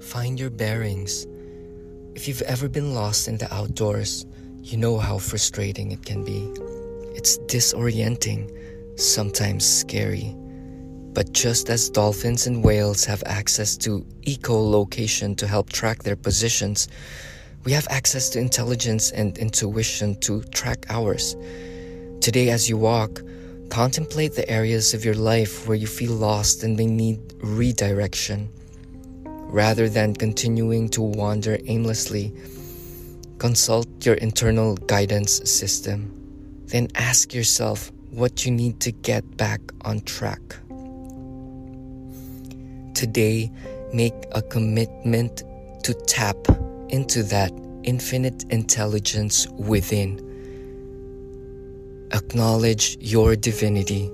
Find your bearings. If you've ever been lost in the outdoors, you know how frustrating it can be. It's disorienting, sometimes scary. But just as dolphins and whales have access to echolocation to help track their positions, we have access to intelligence and intuition to track ours. Today, as you walk, contemplate the areas of your life where you feel lost and may need redirection. Rather than continuing to wander aimlessly, consult your internal guidance system. Then ask yourself what you need to get back on track. Today, make a commitment to tap into that infinite intelligence within. Acknowledge your divinity.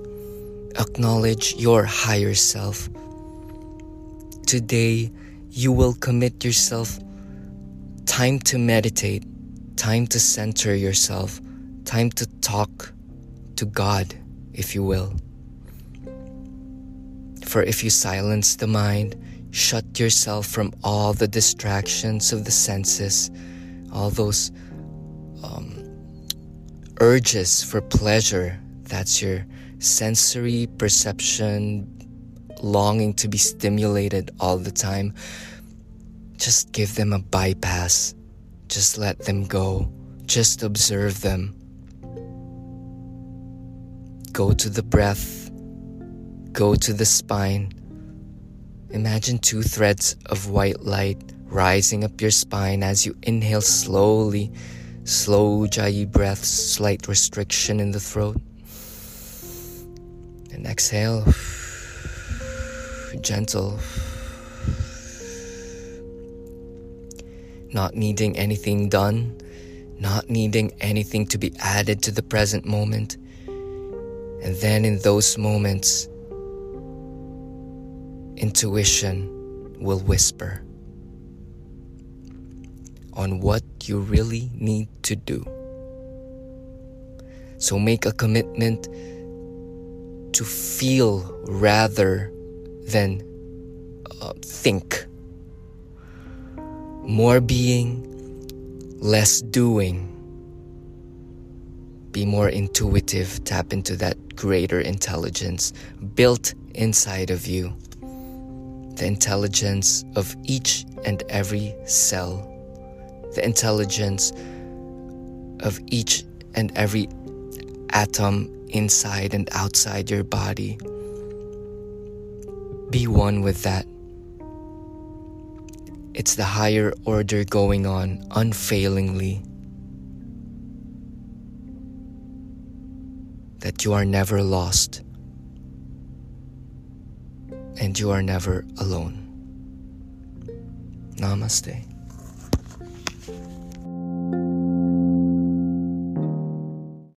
Acknowledge your higher self. Today, you will commit yourself time to meditate, time to center yourself, time to talk to God, if you will. For if you silence the mind, shut yourself from all the distractions of the senses, all those um, urges for pleasure, that's your sensory perception, longing to be stimulated all the time, just give them a bypass. Just let them go. Just observe them. Go to the breath. Go to the spine. Imagine two threads of white light rising up your spine as you inhale slowly. Slow Ujjayi breaths, slight restriction in the throat. And exhale gentle, not needing anything done, not needing anything to be added to the present moment. And then in those moments, intuition will whisper on what you really need to do. So make a commitment to feel rather than uh, think. More being, less doing. Be more intuitive, tap into that greater intelligence built inside of you. The intelligence of each and every cell. The intelligence of each and every atom inside and outside your body. Be one with that. It's the higher order going on unfailingly. That you are never lost and you are never alone. Namaste.